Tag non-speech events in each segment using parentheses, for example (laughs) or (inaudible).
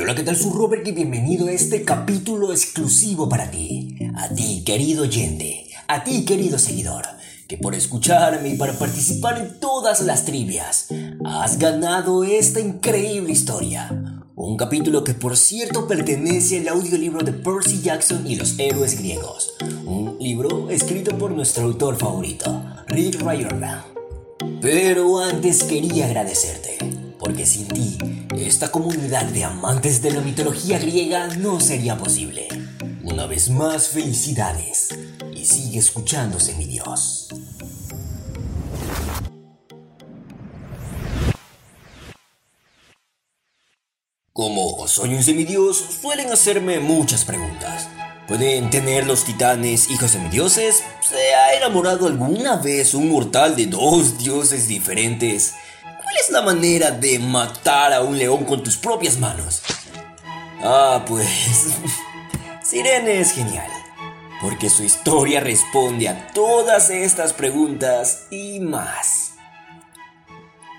Hola, ¿qué tal? Soy Robert y bienvenido a este capítulo exclusivo para ti. A ti, querido oyente. A ti, querido seguidor. Que por escucharme y para participar en todas las trivias, has ganado esta increíble historia. Un capítulo que por cierto pertenece al audiolibro de Percy Jackson y los héroes griegos. Un libro escrito por nuestro autor favorito, Rick Riordan. Pero antes quería agradecerte, porque sin ti, esta comunidad de amantes de la mitología griega no sería posible. Una vez más, felicidades. Y sigue escuchándose, mi Dios. Como soy un semidios, suelen hacerme muchas preguntas. ¿Pueden tener los titanes hijos semidioses? ¿Se ha enamorado alguna vez un mortal de dos dioses diferentes? ¿Cuál es la manera de matar a un león con tus propias manos? Ah, pues... (laughs) Sirene es genial, porque su historia responde a todas estas preguntas y más.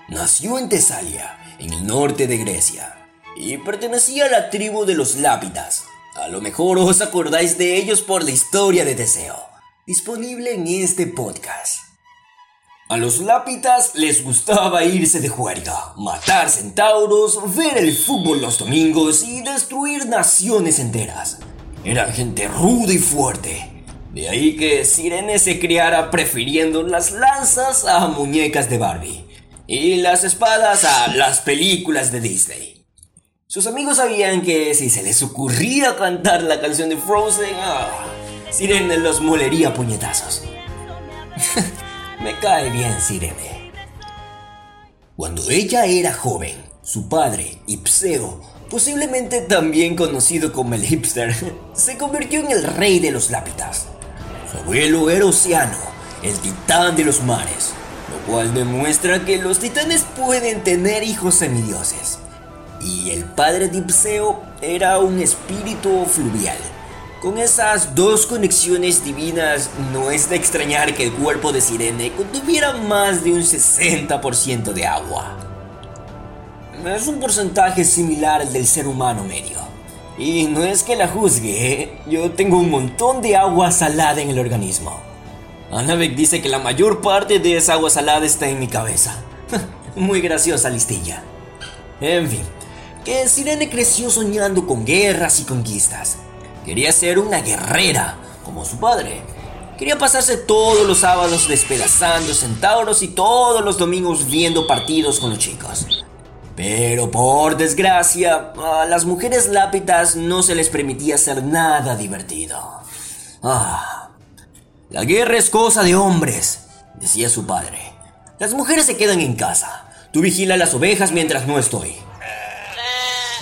Nació en Tesalia, en el norte de Grecia, y pertenecía a la tribu de los Lápidas. A lo mejor os acordáis de ellos por la historia de Teseo, disponible en este podcast. A los Lápidas les gustaba irse de juerga, matar centauros, ver el fútbol los domingos y destruir naciones enteras. Eran gente ruda y fuerte. De ahí que Sirene se criara prefiriendo las lanzas a muñecas de Barbie y las espadas a las películas de Disney. Sus amigos sabían que si se les ocurría cantar la canción de Frozen, ah, Sirene los molería puñetazos. (laughs) Me cae bien Sirene. Cuando ella era joven, su padre, Ipseo, posiblemente también conocido como el hipster, (laughs) se convirtió en el rey de los lápidas. Su abuelo era Oceano, el titán de los mares, lo cual demuestra que los titanes pueden tener hijos semidioses y el padre de Ipseo era un espíritu fluvial. Con esas dos conexiones divinas, no es de extrañar que el cuerpo de Sirene contuviera más de un 60% de agua. Es un porcentaje similar al del ser humano medio. Y no es que la juzgue, ¿eh? yo tengo un montón de agua salada en el organismo. Annabek dice que la mayor parte de esa agua salada está en mi cabeza. (laughs) Muy graciosa listilla. En fin, que Sirene creció soñando con guerras y conquistas. Quería ser una guerrera, como su padre. Quería pasarse todos los sábados despedazando centauros y todos los domingos viendo partidos con los chicos. Pero por desgracia, a las mujeres lápidas no se les permitía hacer nada divertido. Ah, la guerra es cosa de hombres, decía su padre. Las mujeres se quedan en casa. Tú vigila las ovejas mientras no estoy.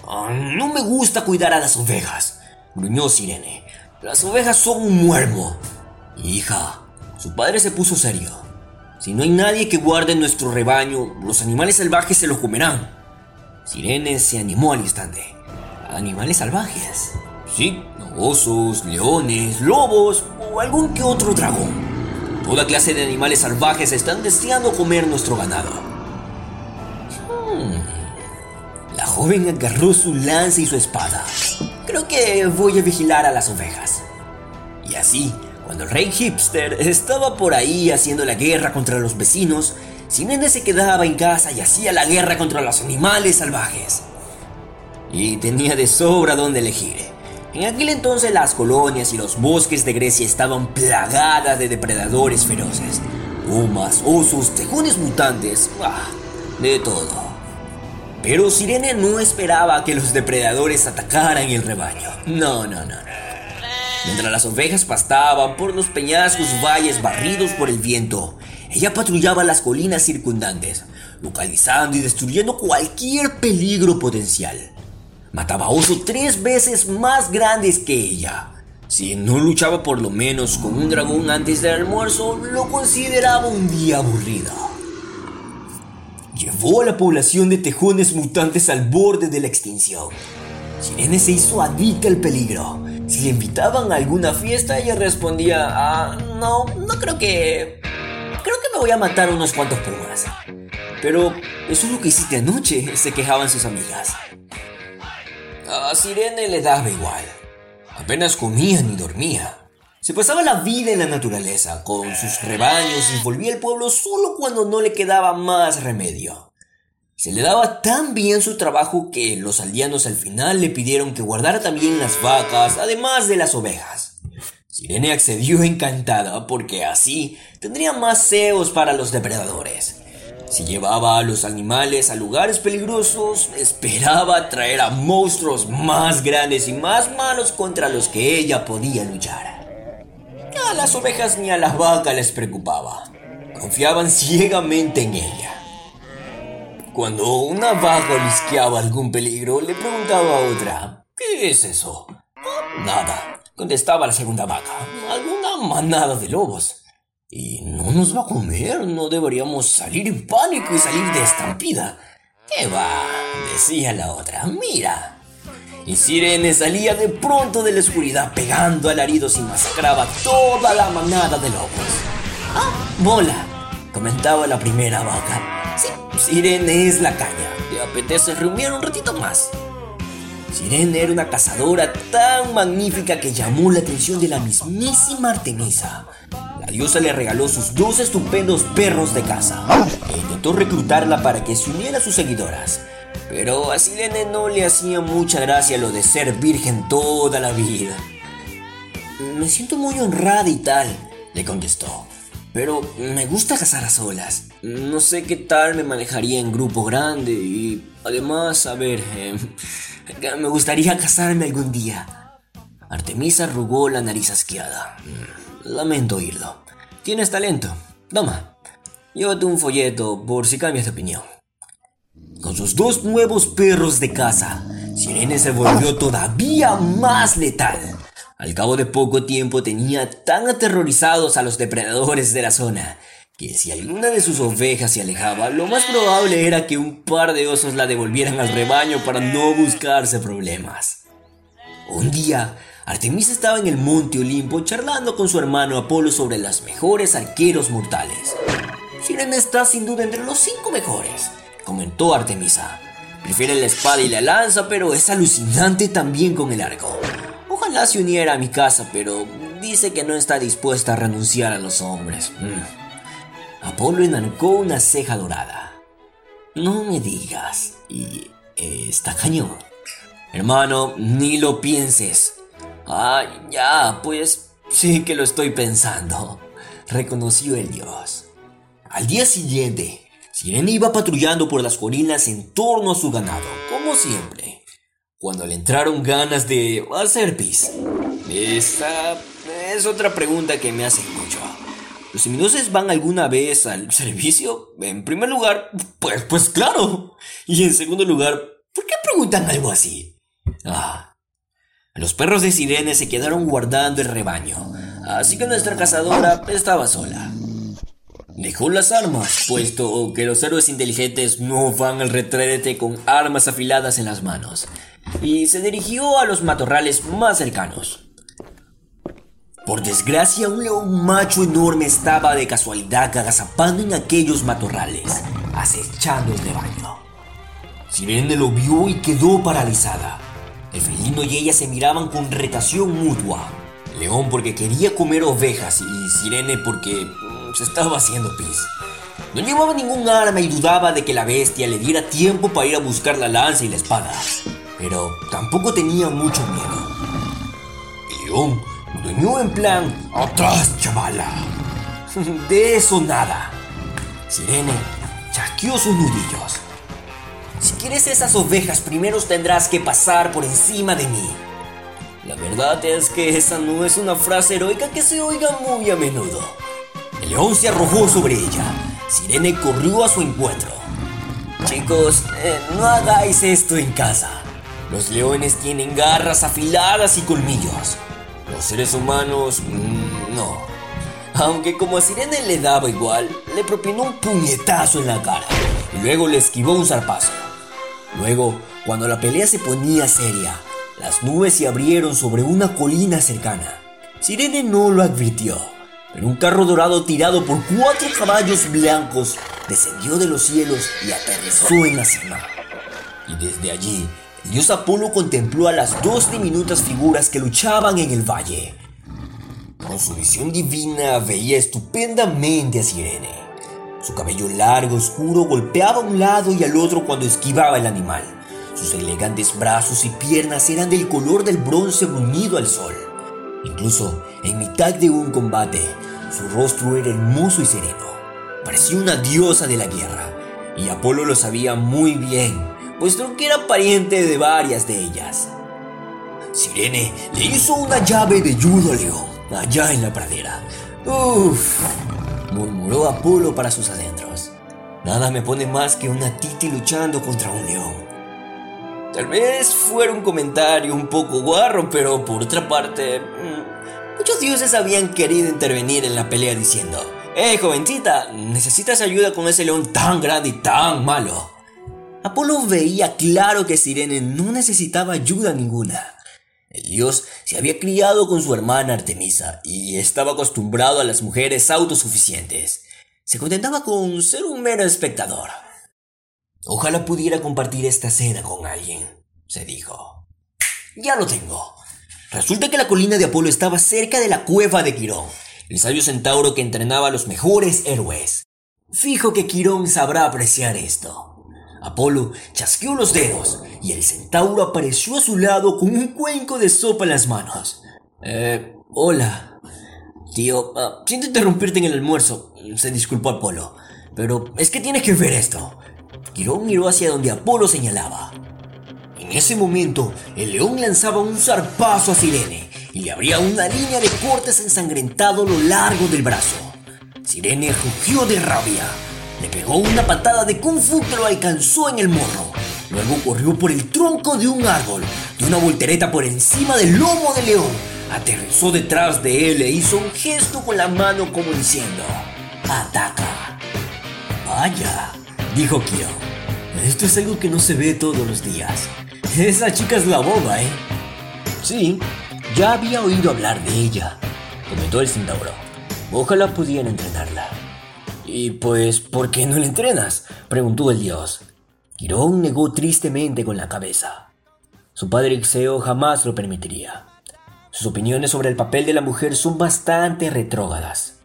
Ah, no me gusta cuidar a las ovejas, gruñó Sirene. Las ovejas son un muermo. Hija, su padre se puso serio. Si no hay nadie que guarde nuestro rebaño, los animales salvajes se lo comerán. Sirene se animó al instante. ¿Animales salvajes? Sí, osos, leones, lobos o algún que otro dragón. Toda clase de animales salvajes están deseando comer nuestro ganado. La joven agarró su lanza y su espada. Creo que voy a vigilar a las ovejas. Y así, cuando el rey hipster estaba por ahí haciendo la guerra contra los vecinos, Sinene se quedaba en casa y hacía la guerra contra los animales salvajes. Y tenía de sobra donde elegir. En aquel entonces las colonias y los bosques de Grecia estaban plagadas de depredadores feroces. Pumas, osos, tejones mutantes, ah, de todo. Pero Sirene no esperaba que los depredadores atacaran el rebaño. No, no, no. Mientras las ovejas pastaban por los peñascos valles barridos por el viento, ella patrullaba las colinas circundantes, localizando y destruyendo cualquier peligro potencial. Mataba a osos tres veces más grandes que ella. Si no luchaba por lo menos con un dragón antes del almuerzo, lo consideraba un día aburrido llevó a la población de tejones mutantes al borde de la extinción. Sirene se hizo adicta al peligro. Si le invitaban a alguna fiesta, ella respondía, ah, no, no creo que... Creo que me voy a matar unos cuantos pumas. Pero eso es lo que hiciste anoche, se quejaban sus amigas. A Sirene le daba igual. Apenas comía ni dormía. Se pasaba la vida en la naturaleza, con sus rebaños y volvía al pueblo solo cuando no le quedaba más remedio. Se le daba tan bien su trabajo que los aldeanos al final le pidieron que guardara también las vacas, además de las ovejas. Sirene accedió encantada porque así tendría más ceos para los depredadores. Si llevaba a los animales a lugares peligrosos, esperaba traer a monstruos más grandes y más malos contra los que ella podía luchar. A las ovejas ni a las vacas les preocupaba. Confiaban ciegamente en ella. Cuando una vaca olisqueaba algún peligro, le preguntaba a otra, ¿qué es eso? Nada, contestaba la segunda vaca, alguna manada de lobos. Y no nos va a comer, no deberíamos salir en pánico y salir de estampida. ¿Qué va? decía la otra, mira. Y Sirene salía de pronto de la oscuridad pegando alaridos y masacraba toda la manada de lobos. ¡Ah, bola! comentaba la primera vaca. Sí, Sirene es la caña. ¿Te apetece reunir un ratito más? Sirene era una cazadora tan magnífica que llamó la atención de la mismísima Artemisa. La diosa le regaló sus dos estupendos perros de caza e intentó reclutarla para que se uniera a sus seguidoras. Pero a Sirene no le hacía mucha gracia lo de ser virgen toda la vida. Me siento muy honrada y tal, le contestó. Pero me gusta cazar a solas. No sé qué tal me manejaría en grupo grande y además, a ver, eh, (laughs) me gustaría casarme algún día. Artemisa arrugó la nariz asqueada. Mm, lamento oírlo. Tienes talento. Toma, llévate un folleto por si cambias de opinión. Con sus dos nuevos perros de caza, Sirene se volvió todavía más letal. Al cabo de poco tiempo tenía tan aterrorizados a los depredadores de la zona que si alguna de sus ovejas se alejaba, lo más probable era que un par de osos la devolvieran al rebaño para no buscarse problemas. Un día, Artemisa estaba en el monte Olimpo charlando con su hermano Apolo sobre los mejores arqueros mortales. Sirene está sin duda entre los cinco mejores, comentó Artemisa. Prefiere la espada y la lanza, pero es alucinante también con el arco. Ojalá se uniera a mi casa, pero dice que no está dispuesta a renunciar a los hombres. Mm. Apolo enarcó una ceja dorada. No me digas. Y eh, está cañón. Hermano, ni lo pienses. Ah, ya, pues sí que lo estoy pensando. Reconoció el dios. Al día siguiente, Sirene iba patrullando por las colinas en torno a su ganado, como siempre cuando le entraron ganas de hacer pis? Esta es otra pregunta que me hacen mucho. ¿Los semidioses van alguna vez al servicio? En primer lugar, pues, pues claro. Y en segundo lugar, ¿por qué preguntan algo así? Ah, los perros de Sirene se quedaron guardando el rebaño, así que nuestra cazadora estaba sola. Dejó las armas, puesto que los héroes inteligentes no van al retrete con armas afiladas en las manos y se dirigió a los matorrales más cercanos. Por desgracia, un león macho enorme estaba de casualidad agazapando en aquellos matorrales, acechando el rebaño. Sirene lo vio y quedó paralizada. El felino y ella se miraban con retación mutua. León porque quería comer ovejas y Sirene porque se estaba haciendo pis. No llevaba ningún arma y dudaba de que la bestia le diera tiempo para ir a buscar la lanza y la espada pero tampoco tenía mucho miedo. León gruñó en plan, ¡Atrás, chavala! (laughs) De eso nada. Sirene chasqueó sus nudillos. Si quieres esas ovejas, primero tendrás que pasar por encima de mí. La verdad es que esa no es una frase heroica que se oiga muy a menudo. El león se arrojó sobre ella. Sirene corrió a su encuentro. Chicos, eh, no hagáis esto en casa. Los leones tienen garras afiladas y colmillos. Los seres humanos, mm, no. Aunque como a Sirene le daba igual, le propinó un puñetazo en la cara y luego le esquivó un zarpazo. Luego, cuando la pelea se ponía seria, las nubes se abrieron sobre una colina cercana. Sirene no lo advirtió, pero un carro dorado tirado por cuatro caballos blancos descendió de los cielos y aterrizó en la cima. Y desde allí el dios Apolo contempló a las dos diminutas figuras que luchaban en el valle. Con su visión divina veía estupendamente a Sirene. Su cabello largo, oscuro, golpeaba a un lado y al otro cuando esquivaba el animal. Sus elegantes brazos y piernas eran del color del bronce unido al sol. Incluso en mitad de un combate, su rostro era hermoso y sereno. Parecía una diosa de la guerra, y Apolo lo sabía muy bien, puesto que era pariente de varias de ellas. Sirene le hizo una llave de judo león allá en la pradera. Uf, murmuró Apolo para sus adentros. Nada me pone más que una titi luchando contra un león. Tal vez fuera un comentario un poco guarro, pero por otra parte, muchos dioses habían querido intervenir en la pelea diciendo, ¡Eh, jovencita! ¿Necesitas ayuda con ese león tan grande y tan malo? Apolo veía claro que Sirene no necesitaba ayuda ninguna. El dios se había criado con su hermana Artemisa y estaba acostumbrado a las mujeres autosuficientes. Se contentaba con ser un mero espectador. Ojalá pudiera compartir esta cena con alguien, se dijo. Ya lo tengo. Resulta que la colina de Apolo estaba cerca de la cueva de Quirón, el sabio centauro que entrenaba a los mejores héroes. Fijo que Quirón sabrá apreciar esto. Apolo chasqueó los dedos y el centauro apareció a su lado con un cuenco de sopa en las manos. Eh, hola. Tío, ah, siento interrumpirte en el almuerzo, se disculpó Apolo, pero es que tienes que ver esto. Quirón miró hacia donde Apolo señalaba. En ese momento, el león lanzaba un zarpazo a Sirene y le abría una línea de cortes ensangrentado a lo largo del brazo. Sirene rugió de rabia le pegó una patada de kung fu que lo alcanzó en el morro. Luego corrió por el tronco de un árbol, dio una voltereta por encima del lomo del león, aterrizó detrás de él e hizo un gesto con la mano como diciendo, ¡Ataca! Vaya, dijo Kyo. Esto es algo que no se ve todos los días. (laughs) Esa chica es la boba, ¿eh? Sí, ya había oído hablar de ella, comentó el centauro. Ojalá pudiera entrenarla. Y pues, ¿por qué no le entrenas? preguntó el dios. Quirón negó tristemente con la cabeza. Su padre Ixeo jamás lo permitiría. Sus opiniones sobre el papel de la mujer son bastante retrógadas.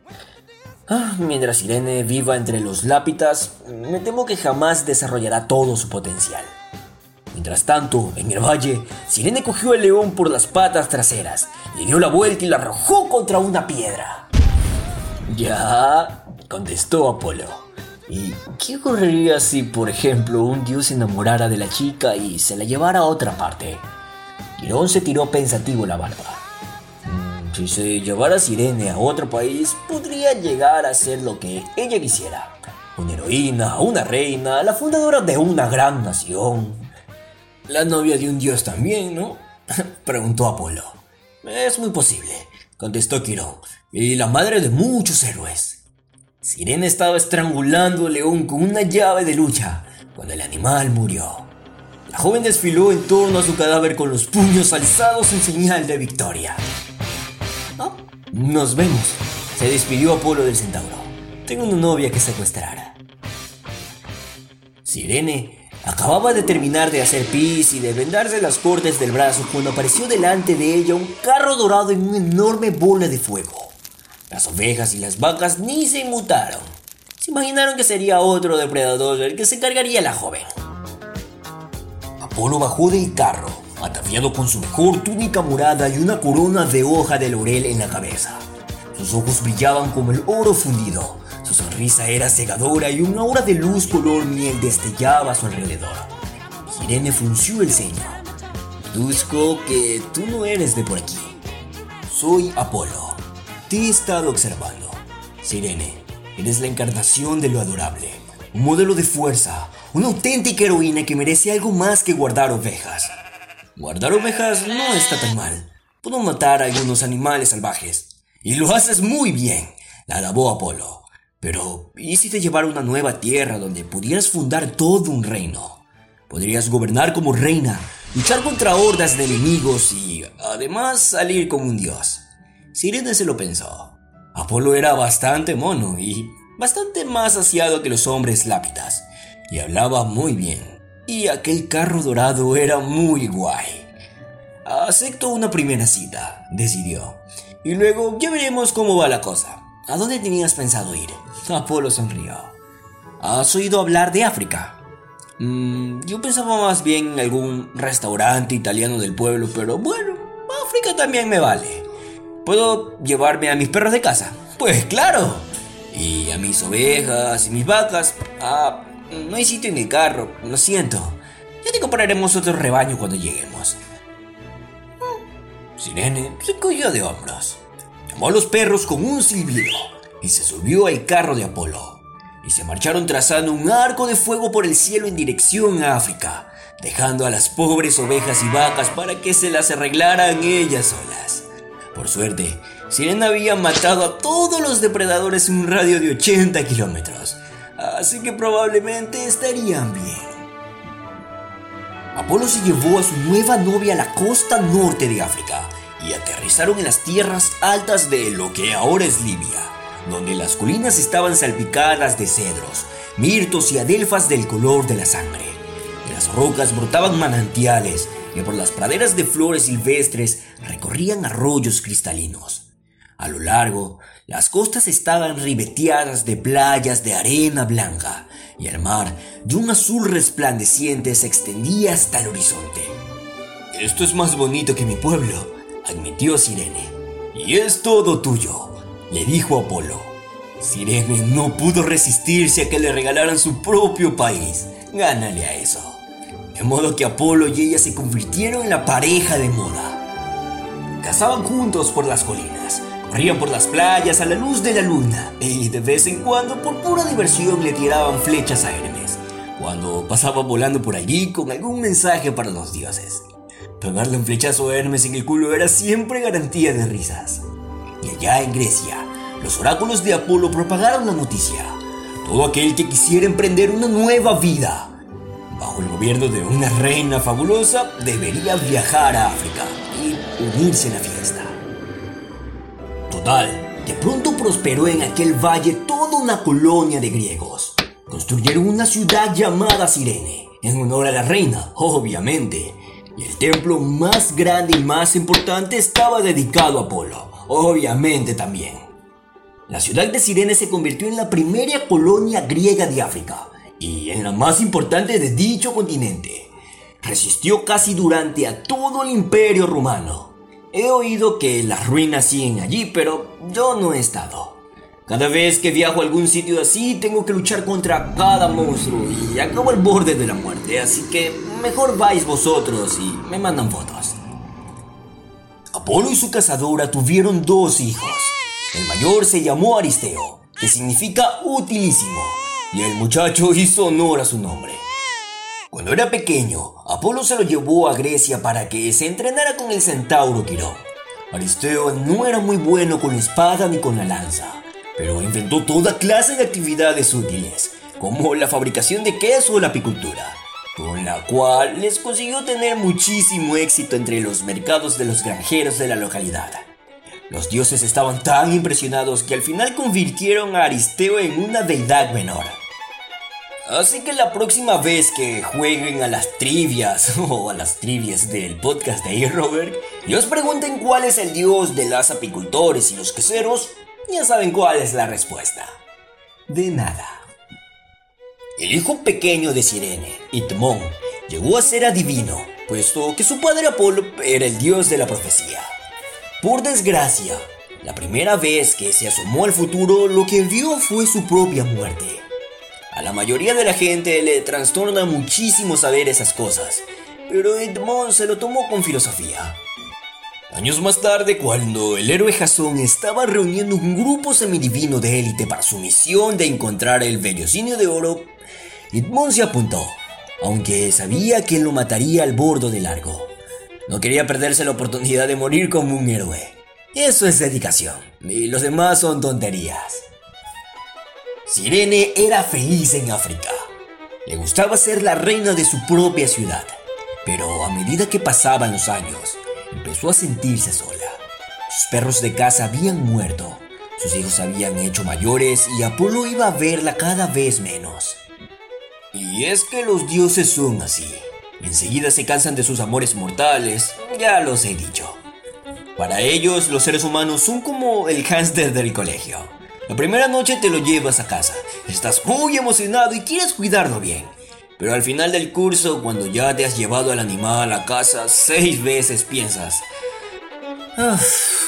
Ah, mientras Irene viva entre los lápitas, me temo que jamás desarrollará todo su potencial. Mientras tanto, en el valle, Sirene cogió al león por las patas traseras, le dio la vuelta y la arrojó contra una piedra. Ya, contestó Apolo. ¿Y qué ocurriría si, por ejemplo, un dios se enamorara de la chica y se la llevara a otra parte? Quirón se tiró pensativo la barba. Mm, si se llevara a Sirene a otro país, podría llegar a ser lo que ella quisiera. Una heroína, una reina, la fundadora de una gran nación. La novia de un dios también, ¿no? (laughs) Preguntó Apolo. Es muy posible, contestó Quirón, y la madre de muchos héroes. Sirene estaba estrangulando al león con una llave de lucha cuando el animal murió. La joven desfiló en torno a su cadáver con los puños alzados en señal de victoria. Nos vemos, se despidió Apolo del centauro. Tengo una novia que secuestrar. Sirene acababa de terminar de hacer pis y de vendarse las cortes del brazo cuando apareció delante de ella un carro dorado en una enorme bola de fuego. Las ovejas y las vacas ni se inmutaron. Se imaginaron que sería otro depredador el que se cargaría la joven. Apolo bajó del carro, ataviado con su mejor túnica morada y una corona de hoja de laurel en la cabeza. Sus ojos brillaban como el oro fundido, su sonrisa era cegadora y una aura de luz color miel destellaba a su alrededor. Irene frunció el ceño. Deduzco que tú no eres de por aquí. Soy Apolo. Te he estado observando. Sirene, eres la encarnación de lo adorable. Un modelo de fuerza, una auténtica heroína que merece algo más que guardar ovejas. Guardar ovejas no está tan mal. Puedo matar a algunos animales salvajes. Y lo haces muy bien, la alabó Apolo. Pero, ¿y si te llevara una nueva tierra donde pudieras fundar todo un reino? Podrías gobernar como reina, luchar contra hordas de enemigos y, además, salir como un dios. Sirene se lo pensó. Apolo era bastante mono y bastante más aseado que los hombres lápidas, y hablaba muy bien. y aquel carro dorado era muy guay. Acepto una primera cita, decidió. Y luego ya veremos cómo va la cosa. ¿A dónde tenías pensado ir? Apolo sonrió. ¿Has oído hablar de África? Mm, yo pensaba más bien en algún restaurante italiano del pueblo, pero bueno, África también me vale. ¿Puedo llevarme a mis perros de casa? Pues claro. Y a mis ovejas y mis vacas. Ah, no hay sitio en el carro, lo siento. Ya te compraremos otro rebaño cuando lleguemos. Mm, Sirene se cogió de hombros. Llamó a los perros con un silbido y se subió al carro de Apolo. Y se marcharon trazando un arco de fuego por el cielo en dirección a África, dejando a las pobres ovejas y vacas para que se las arreglaran ellas solas. Por suerte, Sirena había matado a todos los depredadores en un radio de 80 kilómetros, así que probablemente estarían bien. Apolo se llevó a su nueva novia a la costa norte de África y aterrizaron en las tierras altas de lo que ahora es Libia, donde las colinas estaban salpicadas de cedros, mirtos y adelfas del color de la sangre. En las rocas brotaban manantiales y por las praderas de flores silvestres recorrían arroyos cristalinos. A lo largo, las costas estaban ribeteadas de playas de arena blanca y el mar, de un azul resplandeciente, se extendía hasta el horizonte. Esto es más bonito que mi pueblo, admitió Sirene. Y es todo tuyo, le dijo Apolo. Sirene no pudo resistirse a que le regalaran su propio país. Gánale a eso. De modo que Apolo y ella se convirtieron en la pareja de moda. Cazaban juntos por las colinas, corrían por las playas a la luz de la luna y de vez en cuando por pura diversión le tiraban flechas a Hermes, cuando pasaba volando por allí con algún mensaje para los dioses. Pegarle un flechazo a Hermes en el culo era siempre garantía de risas. Y allá en Grecia, los oráculos de Apolo propagaron la noticia. Todo aquel que quisiera emprender una nueva vida, bajo el gobierno de una reina fabulosa, debería viajar a África y unirse a la fiesta. Total, de pronto prosperó en aquel valle toda una colonia de griegos. Construyeron una ciudad llamada Sirene, en honor a la reina, obviamente, y el templo más grande y más importante estaba dedicado a Apolo, obviamente también. La ciudad de Sirene se convirtió en la primera colonia griega de África y en la más importante de dicho continente. Resistió casi durante todo el imperio romano. He oído que las ruinas siguen allí, pero yo no he estado. Cada vez que viajo a algún sitio así, tengo que luchar contra cada monstruo y acabo al borde de la muerte, así que mejor vais vosotros y me mandan fotos. Apolo y su cazadora tuvieron dos hijos. El mayor se llamó Aristeo, que significa utilísimo, y el muchacho hizo honor a su nombre. Cuando era pequeño, Apolo se lo llevó a Grecia para que se entrenara con el centauro Quirón. Aristeo no era muy bueno con la espada ni con la lanza, pero inventó toda clase de actividades útiles, como la fabricación de queso o la apicultura, con la cual les consiguió tener muchísimo éxito entre los mercados de los granjeros de la localidad. Los dioses estaban tan impresionados que al final convirtieron a Aristeo en una deidad menor. Así que la próxima vez que jueguen a las trivias (laughs) o a las trivias del podcast de Robert y os pregunten cuál es el dios de los apicultores y los queseros, ya saben cuál es la respuesta. De nada. El hijo pequeño de Sirene, Itmón, llegó a ser adivino, puesto que su padre Apolo era el dios de la profecía. Por desgracia, la primera vez que se asomó al futuro, lo que vio fue su propia muerte. A la mayoría de la gente le trastorna muchísimo saber esas cosas, pero Edmond se lo tomó con filosofía. Años más tarde, cuando el héroe Jasón estaba reuniendo un grupo semidivino de élite para su misión de encontrar el vellocinio de oro, Se apuntó, aunque sabía que lo mataría al bordo de largo. No quería perderse la oportunidad de morir como un héroe. Eso es dedicación, y los demás son tonterías. Sirene era feliz en África. Le gustaba ser la reina de su propia ciudad, pero a medida que pasaban los años, empezó a sentirse sola. Sus perros de casa habían muerto, sus hijos habían hecho mayores y Apolo iba a verla cada vez menos. Y es que los dioses son así. Enseguida se cansan de sus amores mortales, ya los he dicho. Para ellos, los seres humanos son como el hámster del colegio. La primera noche te lo llevas a casa, estás muy emocionado y quieres cuidarlo bien. Pero al final del curso, cuando ya te has llevado al animal a casa seis veces, piensas,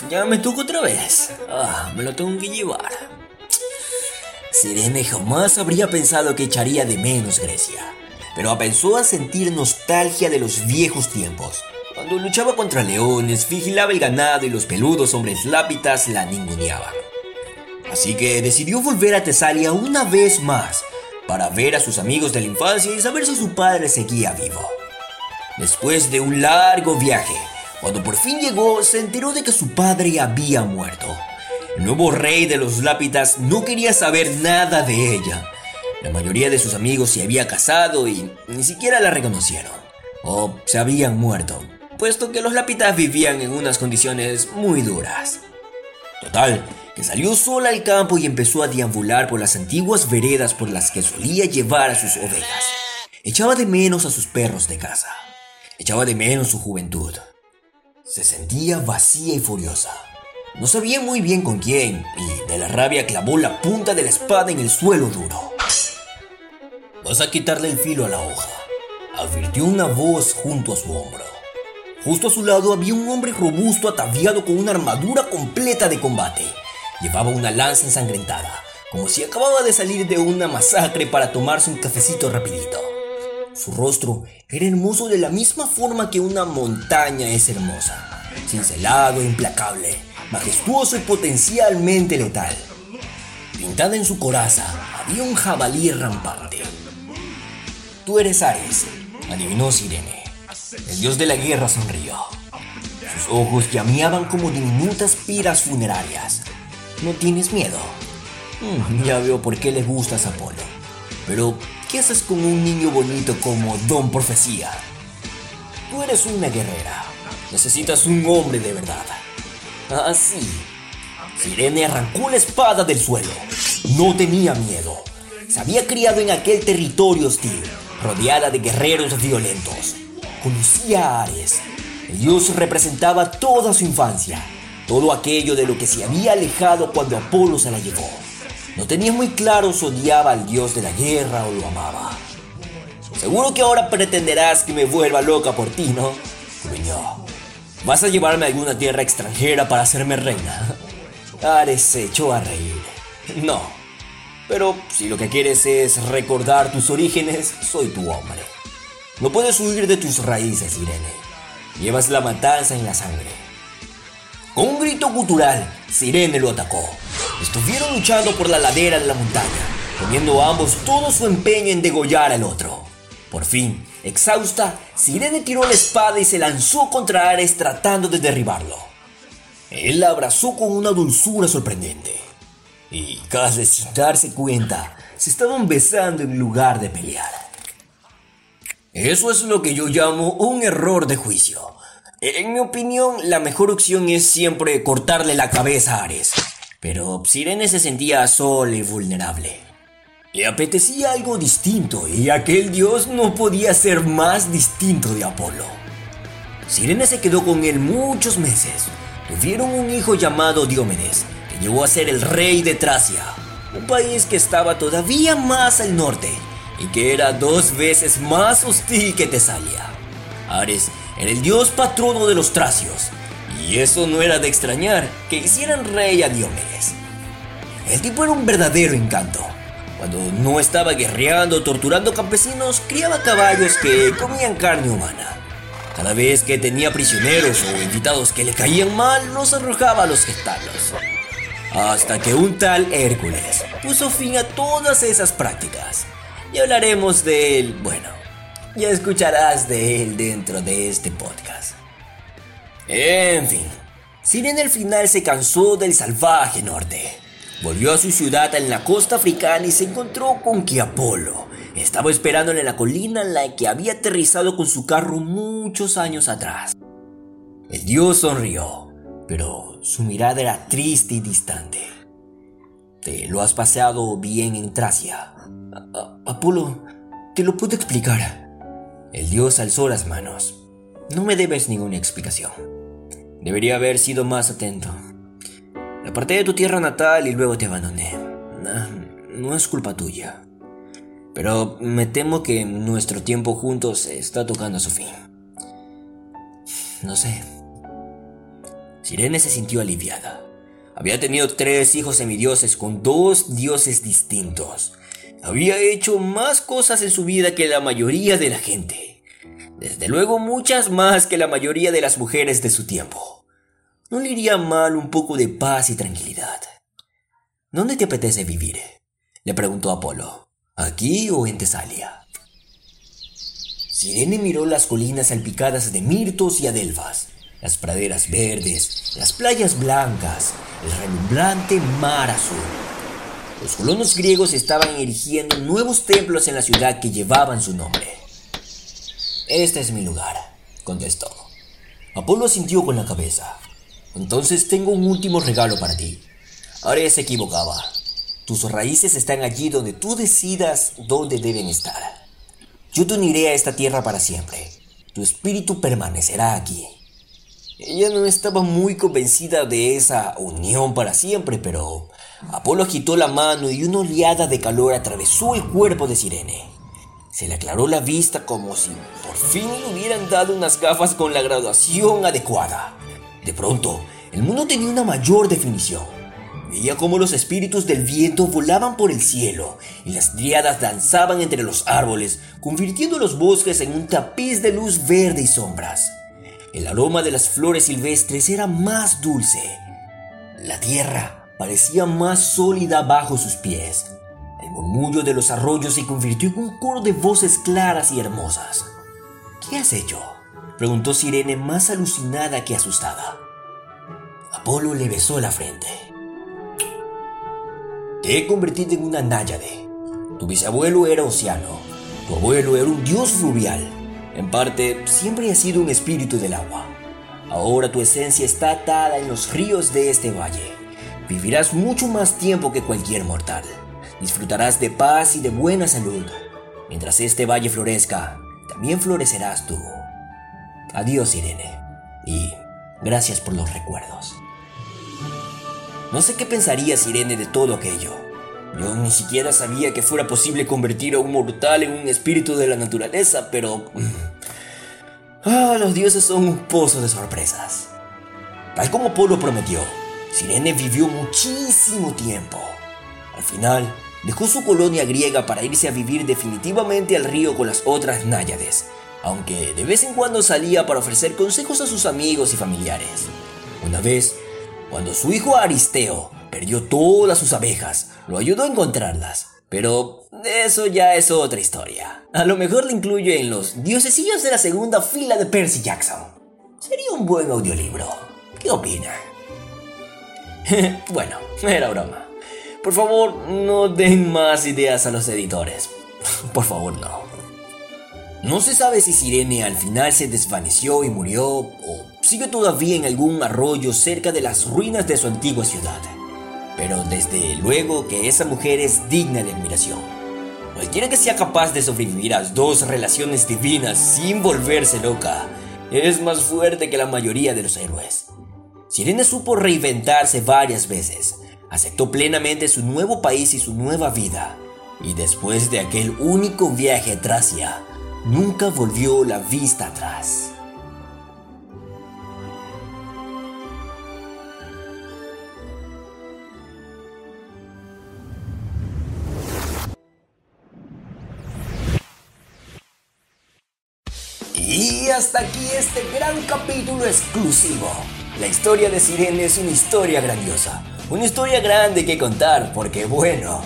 ya me toco otra vez, ah, me lo tengo que llevar. Sirene jamás habría pensado que echaría de menos Grecia, pero pensó a sentir nostalgia de los viejos tiempos, cuando luchaba contra leones, vigilaba el ganado y los peludos hombres lápitas la ninguneaban. Así que decidió volver a Tesalia una vez más para ver a sus amigos de la infancia y saber si su padre seguía vivo. Después de un largo viaje, cuando por fin llegó, se enteró de que su padre había muerto. El nuevo rey de los Lápidas no quería saber nada de ella. La mayoría de sus amigos se había casado y ni siquiera la reconocieron. O se habían muerto, puesto que los Lápidas vivían en unas condiciones muy duras. Total, que salió sola al campo y empezó a deambular por las antiguas veredas por las que solía llevar a sus ovejas. Echaba de menos a sus perros de casa. Echaba de menos su juventud. Se sentía vacía y furiosa. No sabía muy bien con quién y de la rabia clavó la punta de la espada en el suelo duro. Vas a quitarle el filo a la hoja, advirtió una voz junto a su hombro. Justo a su lado había un hombre robusto ataviado con una armadura completa de combate. Llevaba una lanza ensangrentada, como si acababa de salir de una masacre para tomarse un cafecito rapidito. Su rostro era hermoso de la misma forma que una montaña es hermosa, cincelado e implacable, majestuoso y potencialmente letal. Pintada en su coraza había un jabalí rampante. Tú eres Ares, adivinó Sirene. El dios de la guerra sonrió. Sus ojos llameaban como diminutas piras funerarias. ¿No tienes miedo? Mm, ya veo por qué le gustas a Apolo. Pero, ¿qué haces con un niño bonito como Don Profecía? Tú eres una guerrera. Necesitas un hombre de verdad. Ah, sí. Sirene arrancó la espada del suelo. No tenía miedo. Se había criado en aquel territorio hostil, rodeada de guerreros violentos. Conocía a Ares. El dios representaba toda su infancia todo aquello de lo que se había alejado cuando Apolo se la llevó. No tenía muy claro si odiaba al dios de la guerra o lo amaba. Seguro que ahora pretenderás que me vuelva loca por ti, ¿no? ¿Vas a llevarme a alguna tierra extranjera para hacerme reina? Ares se echó a reír. No. Pero si lo que quieres es recordar tus orígenes, soy tu hombre. No puedes huir de tus raíces, Irene. Llevas la matanza en la sangre. Con un grito gutural, Sirene lo atacó. Estuvieron luchando por la ladera de la montaña, poniendo ambos todo su empeño en degollar al otro. Por fin, exhausta, Sirene tiró la espada y se lanzó contra Ares tratando de derribarlo. Él la abrazó con una dulzura sorprendente. Y casi sin darse cuenta, se estaban besando en lugar de pelear. Eso es lo que yo llamo un error de juicio. En mi opinión, la mejor opción es siempre cortarle la cabeza a Ares. Pero Sirene se sentía sola y vulnerable. Le apetecía algo distinto y aquel dios no podía ser más distinto de Apolo. Sirene se quedó con él muchos meses. Tuvieron un hijo llamado Diomedes, que llegó a ser el rey de Tracia, un país que estaba todavía más al norte y que era dos veces más hostil que Tesalia. Ares era el dios patrono de los tracios, y eso no era de extrañar que hicieran rey a Diomedes. El tipo era un verdadero encanto. Cuando no estaba guerreando torturando campesinos, criaba caballos que comían carne humana. Cada vez que tenía prisioneros o invitados que le caían mal, los arrojaba a los establos. Hasta que un tal Hércules puso fin a todas esas prácticas. Y hablaremos de él, bueno, ya escucharás de él dentro de este podcast. En fin, Sirene al final se cansó del salvaje norte. Volvió a su ciudad en la costa africana y se encontró con que Apolo estaba esperándole en la colina en la que había aterrizado con su carro muchos años atrás. El dios sonrió, pero su mirada era triste y distante. ¿Te lo has paseado bien en Tracia? Apolo, te lo puedo explicar. El dios alzó las manos. No me debes ninguna explicación. Debería haber sido más atento. Aparté de tu tierra natal y luego te abandoné. no es culpa tuya. Pero me temo que nuestro tiempo juntos está tocando a su fin. No sé. Sirene se sintió aliviada. Había tenido tres hijos semidioses con dos dioses distintos. Había hecho más cosas en su vida que la mayoría de la gente. Desde luego muchas más que la mayoría de las mujeres de su tiempo. ¿No le iría mal un poco de paz y tranquilidad? ¿Dónde te apetece vivir? Le preguntó Apolo. ¿Aquí o en Tesalia? Sirene miró las colinas salpicadas de mirtos y adelfas, las praderas verdes, las playas blancas, el relumbrante mar azul. Los colonos griegos estaban erigiendo nuevos templos en la ciudad que llevaban su nombre. Este es mi lugar, contestó. Apolo sintió con la cabeza. Entonces tengo un último regalo para ti. Ares se equivocaba. Tus raíces están allí donde tú decidas dónde deben estar. Yo te uniré a esta tierra para siempre. Tu espíritu permanecerá aquí. Ella no estaba muy convencida de esa unión para siempre, pero Apolo agitó la mano y una oleada de calor atravesó el cuerpo de Sirene. Se le aclaró la vista como si por fin le hubieran dado unas gafas con la graduación adecuada. De pronto, el mundo tenía una mayor definición. Veía cómo los espíritus del viento volaban por el cielo y las driadas danzaban entre los árboles, convirtiendo los bosques en un tapiz de luz verde y sombras. El aroma de las flores silvestres era más dulce. La tierra parecía más sólida bajo sus pies. El murmullo de los arroyos se convirtió en un coro de voces claras y hermosas. ¿Qué has hecho? Preguntó Sirene más alucinada que asustada. Apolo le besó la frente. Te he convertido en una náyade. Tu bisabuelo era Oceano. Tu abuelo era un dios fluvial. En parte, siempre has sido un espíritu del agua. Ahora tu esencia está atada en los ríos de este valle. Vivirás mucho más tiempo que cualquier mortal. Disfrutarás de paz y de buena salud. Mientras este valle florezca, también florecerás tú. Adiós, Irene. Y gracias por los recuerdos. No sé qué pensaría Sirene de todo aquello. Yo ni siquiera sabía que fuera posible convertir a un mortal en un espíritu de la naturaleza, pero... Ah, los dioses son un pozo de sorpresas. Tal como Polo prometió, Sirene vivió muchísimo tiempo. Al final, dejó su colonia griega para irse a vivir definitivamente al río con las otras náyades, aunque de vez en cuando salía para ofrecer consejos a sus amigos y familiares. Una vez, cuando su hijo Aristeo perdió todas sus abejas, lo ayudó a encontrarlas. Pero eso ya es otra historia. A lo mejor le incluyo en los diosesillos de la segunda fila de Percy Jackson. Sería un buen audiolibro. ¿Qué opina? (laughs) bueno, era broma. Por favor, no den más ideas a los editores. (laughs) Por favor, no. No se sabe si Sirene al final se desvaneció y murió o sigue todavía en algún arroyo cerca de las ruinas de su antigua ciudad. Pero desde luego que esa mujer es digna de admiración. Cualquiera que sea capaz de sobrevivir a dos relaciones divinas sin volverse loca es más fuerte que la mayoría de los héroes. Sirene supo reinventarse varias veces, aceptó plenamente su nuevo país y su nueva vida, y después de aquel único viaje a Tracia, nunca volvió la vista atrás. Y hasta aquí este gran capítulo exclusivo. La historia de Sirene es una historia grandiosa, una historia grande que contar porque bueno,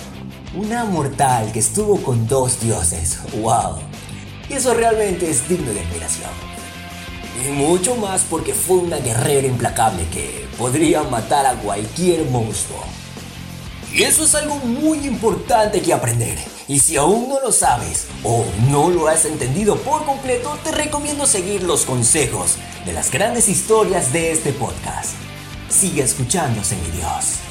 una mortal que estuvo con dos dioses, wow. Eso realmente es digno de admiración. Y mucho más porque fue una guerrera implacable que podría matar a cualquier monstruo. Y eso es algo muy importante que aprender. Y si aún no lo sabes o no lo has entendido por completo, te recomiendo seguir los consejos de las grandes historias de este podcast. Sigue escuchando, Dios.